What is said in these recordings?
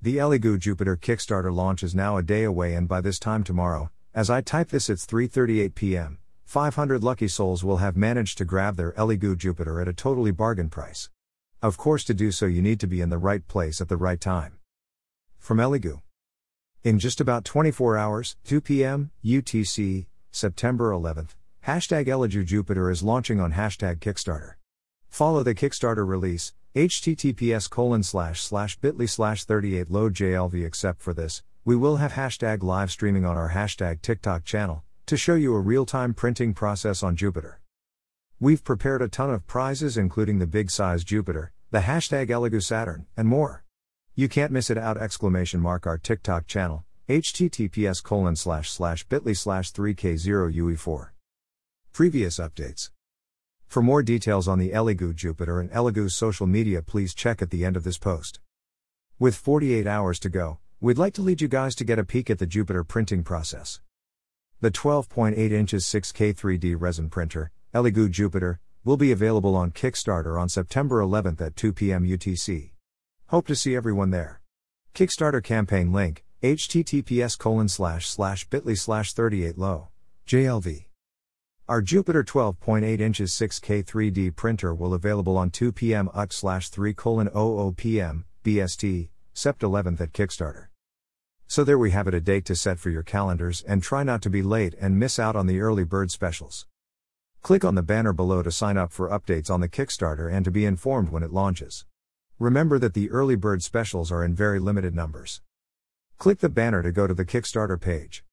The Elegoo Jupiter Kickstarter launch is now a day away and by this time tomorrow, as I type this it's 3:38 p.m. 500 lucky souls will have managed to grab their Elegoo Jupiter at a totally bargain price. Of course to do so you need to be in the right place at the right time. From Elegoo In just about 24 hours, 2 p.m. UTC, September 11th, hashtag Elegoo Jupiter is launching on hashtag Kickstarter. Follow the Kickstarter release, https colon slash slash bit.ly slash 38 load JLV except for this, we will have hashtag live streaming on our hashtag TikTok channel, to show you a real time printing process on Jupiter. We've prepared a ton of prizes including the big size Jupiter, the hashtag Elegoo Saturn, and more. You can't miss it out exclamation mark our TikTok channel, https colon slash slash bit.ly slash 3k0ue4. Previous updates. For more details on the Elegoo Jupiter and Elegoo's social media, please check at the end of this post. With 48 hours to go, we'd like to lead you guys to get a peek at the Jupiter printing process. The 12.8 inches 6K 3D resin printer, Elegoo Jupiter, will be available on Kickstarter on September 11th at 2 p.m. UTC. Hope to see everyone there. Kickstarter campaign link, https colon slash slash bit.ly slash 38 low, JLV. Our Jupiter 12.8 inches 6K 3D printer will be available on 2 p.m. UT slash 3 colon 00 p.m. BST, Sept 11th at Kickstarter. So there we have it a date to set for your calendars and try not to be late and miss out on the early bird specials. Click on the banner below to sign up for updates on the Kickstarter and to be informed when it launches. Remember that the early bird specials are in very limited numbers. Click the banner to go to the Kickstarter page.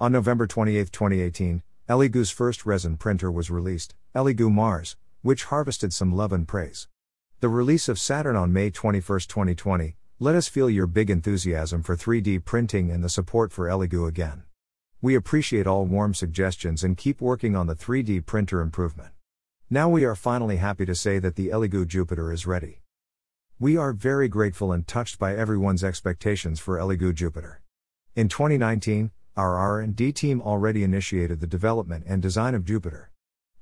On November 28, 2018, Elegoo's first resin printer was released, Elegoo Mars, which harvested some love and praise. The release of Saturn on May 21, 2020, let us feel your big enthusiasm for 3D printing and the support for Elegoo again. We appreciate all warm suggestions and keep working on the 3D printer improvement. Now we are finally happy to say that the Elegoo Jupiter is ready. We are very grateful and touched by everyone's expectations for Elegoo Jupiter. In 2019, our R&D team already initiated the development and design of Jupiter.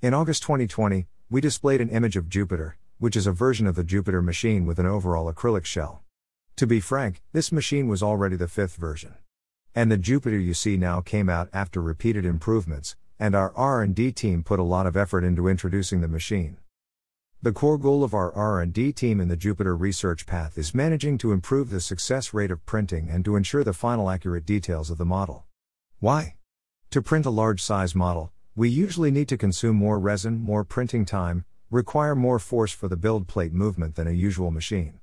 In August 2020, we displayed an image of Jupiter, which is a version of the Jupiter machine with an overall acrylic shell. To be frank, this machine was already the fifth version. And the Jupiter you see now came out after repeated improvements, and our R&D team put a lot of effort into introducing the machine. The core goal of our R&D team in the Jupiter research path is managing to improve the success rate of printing and to ensure the final accurate details of the model. Why? To print a large size model, we usually need to consume more resin, more printing time, require more force for the build plate movement than a usual machine.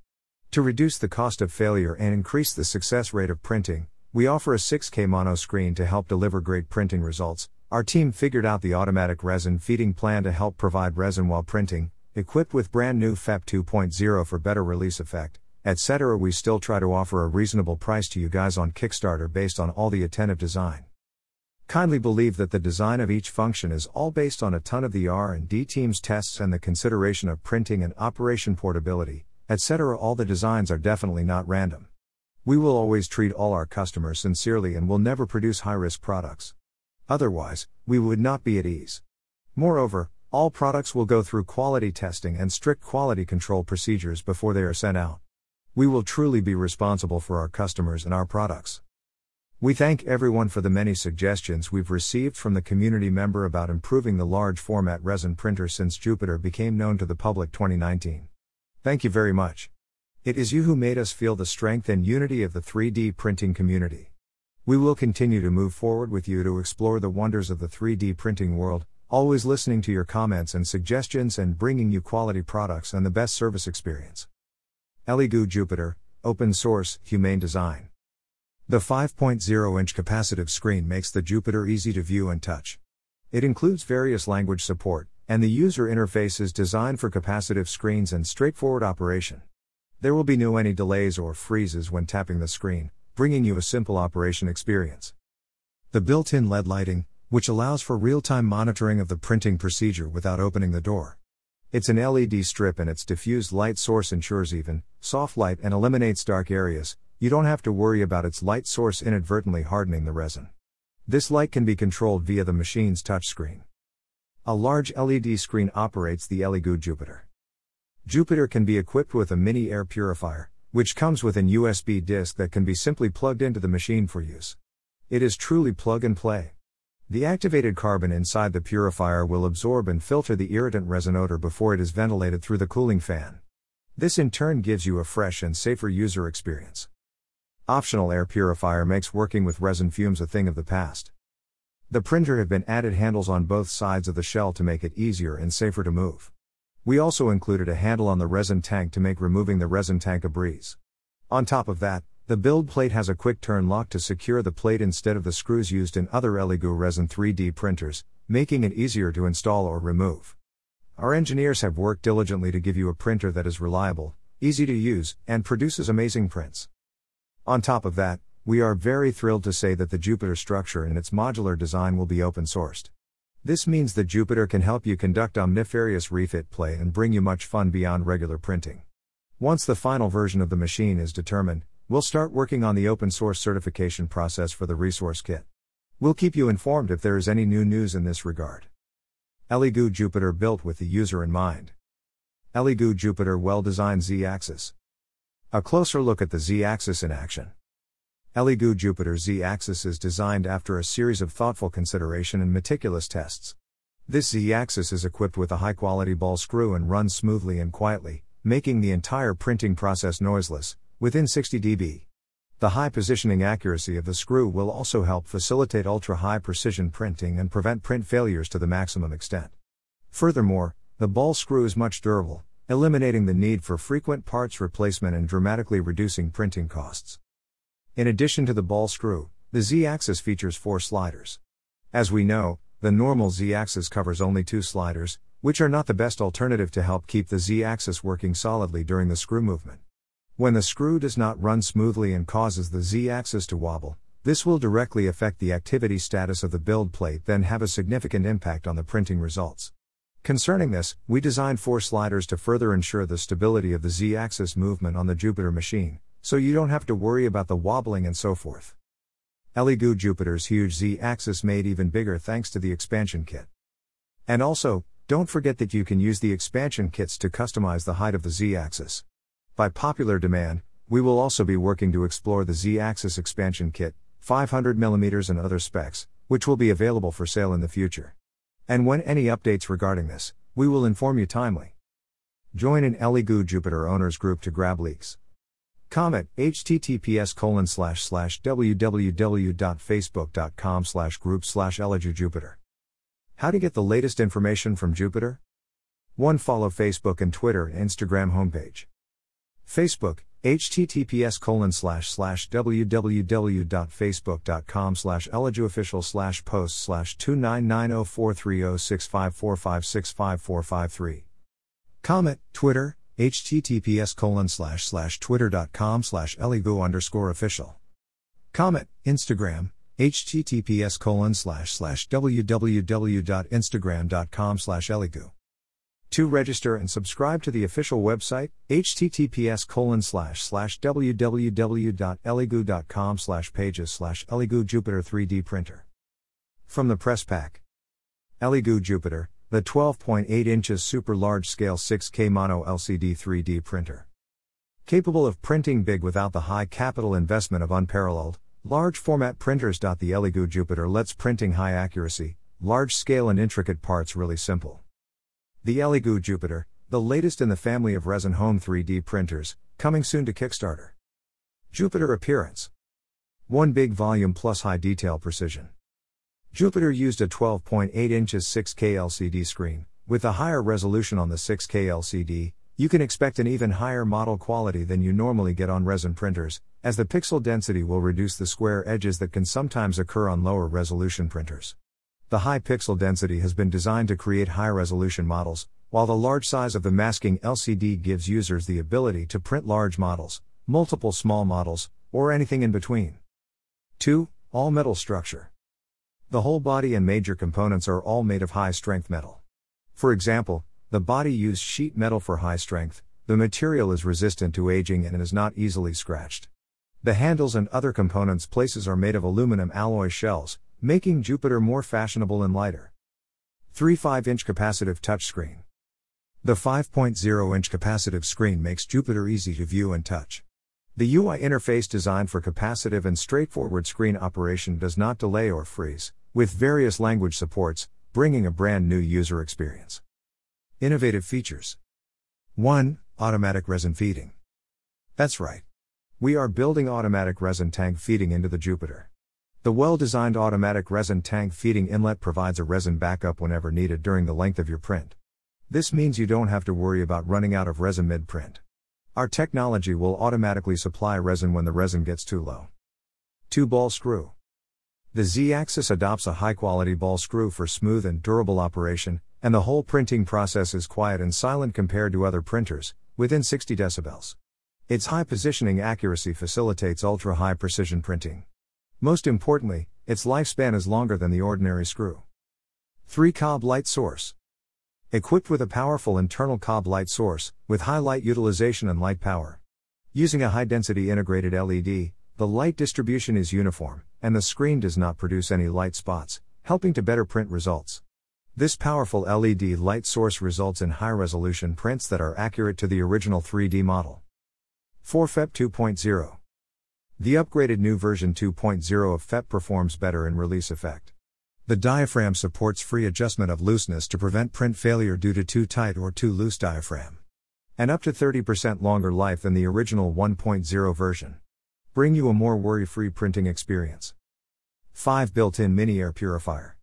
To reduce the cost of failure and increase the success rate of printing, we offer a 6K mono screen to help deliver great printing results. Our team figured out the automatic resin feeding plan to help provide resin while printing, equipped with brand new FEP 2.0 for better release effect, etc. We still try to offer a reasonable price to you guys on Kickstarter based on all the attentive design. Kindly believe that the design of each function is all based on a ton of the R&D team's tests and the consideration of printing and operation portability, etc. All the designs are definitely not random. We will always treat all our customers sincerely and will never produce high-risk products. Otherwise, we would not be at ease. Moreover, all products will go through quality testing and strict quality control procedures before they are sent out. We will truly be responsible for our customers and our products. We thank everyone for the many suggestions we've received from the community member about improving the large format resin printer since Jupiter became known to the public 2019. Thank you very much. It is you who made us feel the strength and unity of the 3D printing community. We will continue to move forward with you to explore the wonders of the 3D printing world, always listening to your comments and suggestions and bringing you quality products and the best service experience. Elegoo Jupiter, Open Source, Humane Design. The 5.0 inch capacitive screen makes the Jupiter easy to view and touch. It includes various language support, and the user interface is designed for capacitive screens and straightforward operation. There will be no any delays or freezes when tapping the screen, bringing you a simple operation experience. The built in LED lighting, which allows for real time monitoring of the printing procedure without opening the door. It's an LED strip and its diffused light source ensures even, soft light and eliminates dark areas, you don't have to worry about its light source inadvertently hardening the resin. This light can be controlled via the machine's touchscreen. A large LED screen operates the Elegoo Jupiter. Jupiter can be equipped with a mini air purifier, which comes with an USB disk that can be simply plugged into the machine for use. It is truly plug and play. The activated carbon inside the purifier will absorb and filter the irritant resin odor before it is ventilated through the cooling fan. This in turn gives you a fresh and safer user experience. Optional air purifier makes working with resin fumes a thing of the past. The printer have been added handles on both sides of the shell to make it easier and safer to move. We also included a handle on the resin tank to make removing the resin tank a breeze. On top of that, the build plate has a quick turn lock to secure the plate instead of the screws used in other Elegoo resin 3D printers, making it easier to install or remove. Our engineers have worked diligently to give you a printer that is reliable, easy to use, and produces amazing prints. On top of that, we are very thrilled to say that the Jupiter structure and its modular design will be open sourced. This means that Jupiter can help you conduct omnifarious refit play and bring you much fun beyond regular printing. Once the final version of the machine is determined, We'll start working on the open source certification process for the resource kit. We'll keep you informed if there is any new news in this regard. Elegoo Jupiter built with the user in mind. Elegoo Jupiter well designed Z axis. A closer look at the Z axis in action. Elegoo Jupiter Z axis is designed after a series of thoughtful consideration and meticulous tests. This Z axis is equipped with a high quality ball screw and runs smoothly and quietly, making the entire printing process noiseless, within 60 dB. The high positioning accuracy of the screw will also help facilitate ultra high precision printing and prevent print failures to the maximum extent. Furthermore, the ball screw is much durable, eliminating the need for frequent parts replacement and dramatically reducing printing costs. In addition to the ball screw, the Z axis features four sliders. As we know, the normal Z axis covers only two sliders, which are not the best alternative to help keep the Z axis working solidly during the screw movement. When the screw does not run smoothly and causes the Z axis to wobble, this will directly affect the activity status of the build plate, then have a significant impact on the printing results. Concerning this, we designed four sliders to further ensure the stability of the Z axis movement on the Jupiter machine, so you don't have to worry about the wobbling and so forth. Elegoo Jupiter's huge Z axis made even bigger thanks to the expansion kit. And also, don't forget that you can use the expansion kits to customize the height of the Z axis. By popular demand, we will also be working to explore the Z axis expansion kit, 500mm and other specs, which will be available for sale in the future. And when any updates regarding this, we will inform you timely. Join an Elegoo Jupiter owners group to grab leaks. Comment https colon slash slash www.facebook.com slash group slash Jupiter. How to get the latest information from Jupiter? 1. Follow Facebook and Twitter and Instagram homepage. Facebook, https colon slash slash www.facebook.com slash elegooofficial slash post slash 29904306545654553. Comment, Twitter, https colon slash slash twitter.com slash elegoo underscore official. Comment, Instagram, https colon slash slash www.instagram.com slash elegoo. To Register and subscribe to the official website, https colon slash slash www.elegoo.com slash pages slash elegoo Jupiter 3D printer. From the press pack. Elegoo Jupiter, the 12.8 inches super large scale 6K mono LCD 3D printer. Capable of printing big without the high capital investment of unparalleled, large format printers. The Elegoo Jupiter lets printing high accuracy, large scale and intricate parts really simple. The Elegoo Jupiter, the latest in the family of resin home 3D printers, coming soon to Kickstarter. Jupiter appearance 1 big volume plus high detail precision. Jupiter used a 12.8 inches 6K LCD screen. With a higher resolution on the 6K LCD, you can expect an even higher model quality than you normally get on resin printers, as the pixel density will reduce the square edges that can sometimes occur on lower resolution printers. The high pixel density has been designed to create high resolution models, while the large size of the masking LCD gives users the ability to print large models, multiple small models, or anything in between. 2. All metal structure. The whole body and major components are all made of high strength metal. For example, the body used sheet metal for high strength, the material is resistant to aging and is not easily scratched. The handles and other components places are made of aluminum alloy shells, making Jupiter more fashionable and lighter. 3 5 inch capacitive touchscreen. The 5.0 inch capacitive screen makes Jupiter easy to view and touch. The UI interface designed for capacitive and straightforward screen operation does not delay or freeze, with various language supports, bringing a brand new user experience. Innovative features 1. Automatic resin feeding. That's right. We are building automatic resin tank feeding into the Jupiter. The well designed automatic resin tank feeding inlet provides a resin backup whenever needed during the length of your print. This means you don't have to worry about running out of resin mid print. Our technology will automatically supply resin when the resin gets too low. 2 ball screw. The Z axis adopts a high quality ball screw for smooth and durable operation, and the whole printing process is quiet and silent compared to other printers, within 60 decibels. Its high positioning accuracy facilitates ultra high precision printing. Most importantly, its lifespan is longer than the ordinary screw. 3 Cob Light Source. Equipped with a powerful internal Cob light source, with high light utilization and light power. Using a high density integrated LED, the light distribution is uniform, and the screen does not produce any light spots, helping to better print results. This powerful LED light source results in high resolution prints that are accurate to the original 3D model. 4 FEP 2.0. The upgraded new version 2.0 of FEP performs better in release effect. The diaphragm supports free adjustment of looseness to prevent print failure due to too tight or too loose diaphragm. And up to 30% longer life than the original 1.0 version. Bring you a more worry free printing experience. 5 Built in Mini Air Purifier.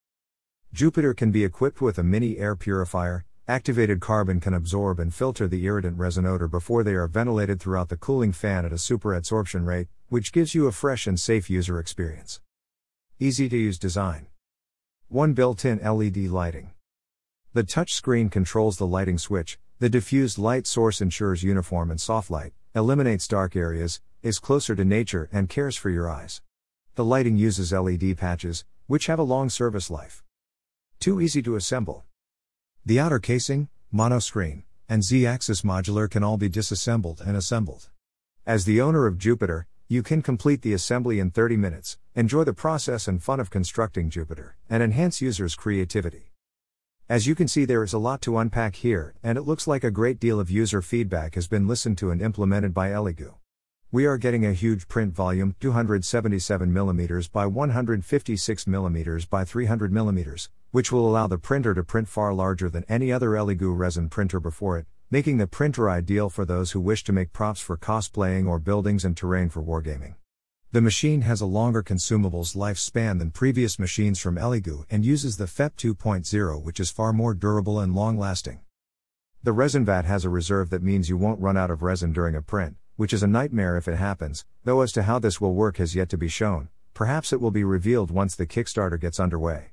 Jupiter can be equipped with a mini air purifier, Activated carbon can absorb and filter the irritant resin odor before they are ventilated throughout the cooling fan at a super adsorption rate, which gives you a fresh and safe user experience. Easy to use design. One built in LED lighting. The touch screen controls the lighting switch, the diffused light source ensures uniform and soft light, eliminates dark areas, is closer to nature, and cares for your eyes. The lighting uses LED patches, which have a long service life. Too easy to assemble. The outer casing, monoscreen, and Z axis modular can all be disassembled and assembled. As the owner of Jupiter, you can complete the assembly in 30 minutes, enjoy the process and fun of constructing Jupiter, and enhance users' creativity. As you can see, there is a lot to unpack here, and it looks like a great deal of user feedback has been listened to and implemented by Elegoo. We are getting a huge print volume, 277mm by 156mm by 300mm, which will allow the printer to print far larger than any other Elegoo resin printer before it, making the printer ideal for those who wish to make props for cosplaying or buildings and terrain for wargaming. The machine has a longer consumables lifespan than previous machines from Elegoo and uses the FEP 2.0 which is far more durable and long lasting. The resin vat has a reserve that means you won't run out of resin during a print, which is a nightmare if it happens, though as to how this will work has yet to be shown, perhaps it will be revealed once the Kickstarter gets underway.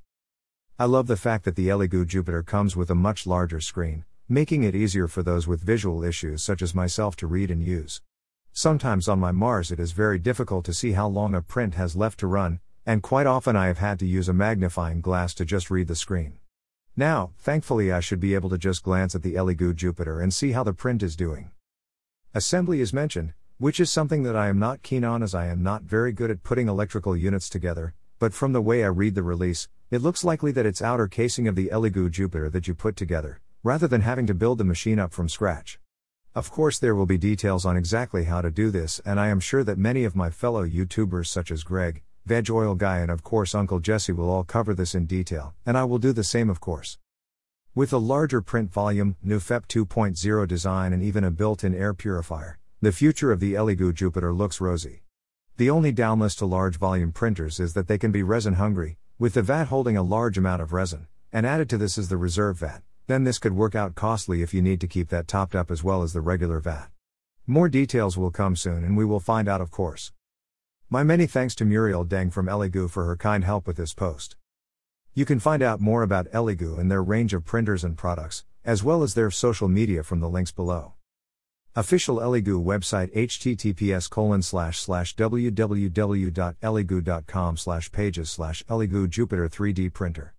I love the fact that the Elegoo Jupiter comes with a much larger screen, making it easier for those with visual issues such as myself to read and use. Sometimes on my Mars it is very difficult to see how long a print has left to run, and quite often I have had to use a magnifying glass to just read the screen. Now, thankfully, I should be able to just glance at the Elegoo Jupiter and see how the print is doing. Assembly is mentioned, which is something that I am not keen on as I am not very good at putting electrical units together, but from the way I read the release, it looks likely that it's outer casing of the Elegoo Jupiter that you put together, rather than having to build the machine up from scratch. Of course, there will be details on exactly how to do this, and I am sure that many of my fellow YouTubers, such as Greg, Veg Oil Guy, and of course Uncle Jessy, will all cover this in detail, and I will do the same, of course. With a larger print volume, new FEP 2.0 design, and even a built in air purifier, the future of the Elegoo Jupiter looks rosy. The only downlist to large volume printers is that they can be resin hungry, with the vat holding a large amount of resin, and added to this is the reserve vat, then this could work out costly if you need to keep that topped up as well as the regular vat. More details will come soon and we will find out, of course. My many thanks to Muriel Deng from Elegoo for her kind help with this post. You can find out more about Elegoo and their range of printers and products, as well as their social media from the links below. Official Elegoo website https colon slash slash www.elegoo.com slash pages slash Elegoo Jupiter 3D printer.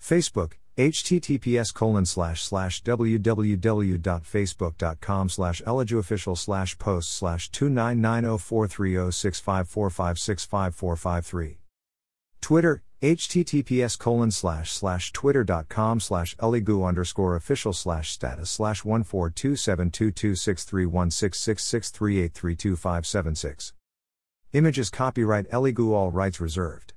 Facebook, https colon slash slash www.facebook.com slash elegooofficial slash post slash 29904306545654553. Twitter, https colon slash slash twitter.com slash elegoo underscore official slash status slash 1427226316663832576. Images copyright Elegoo all rights reserved.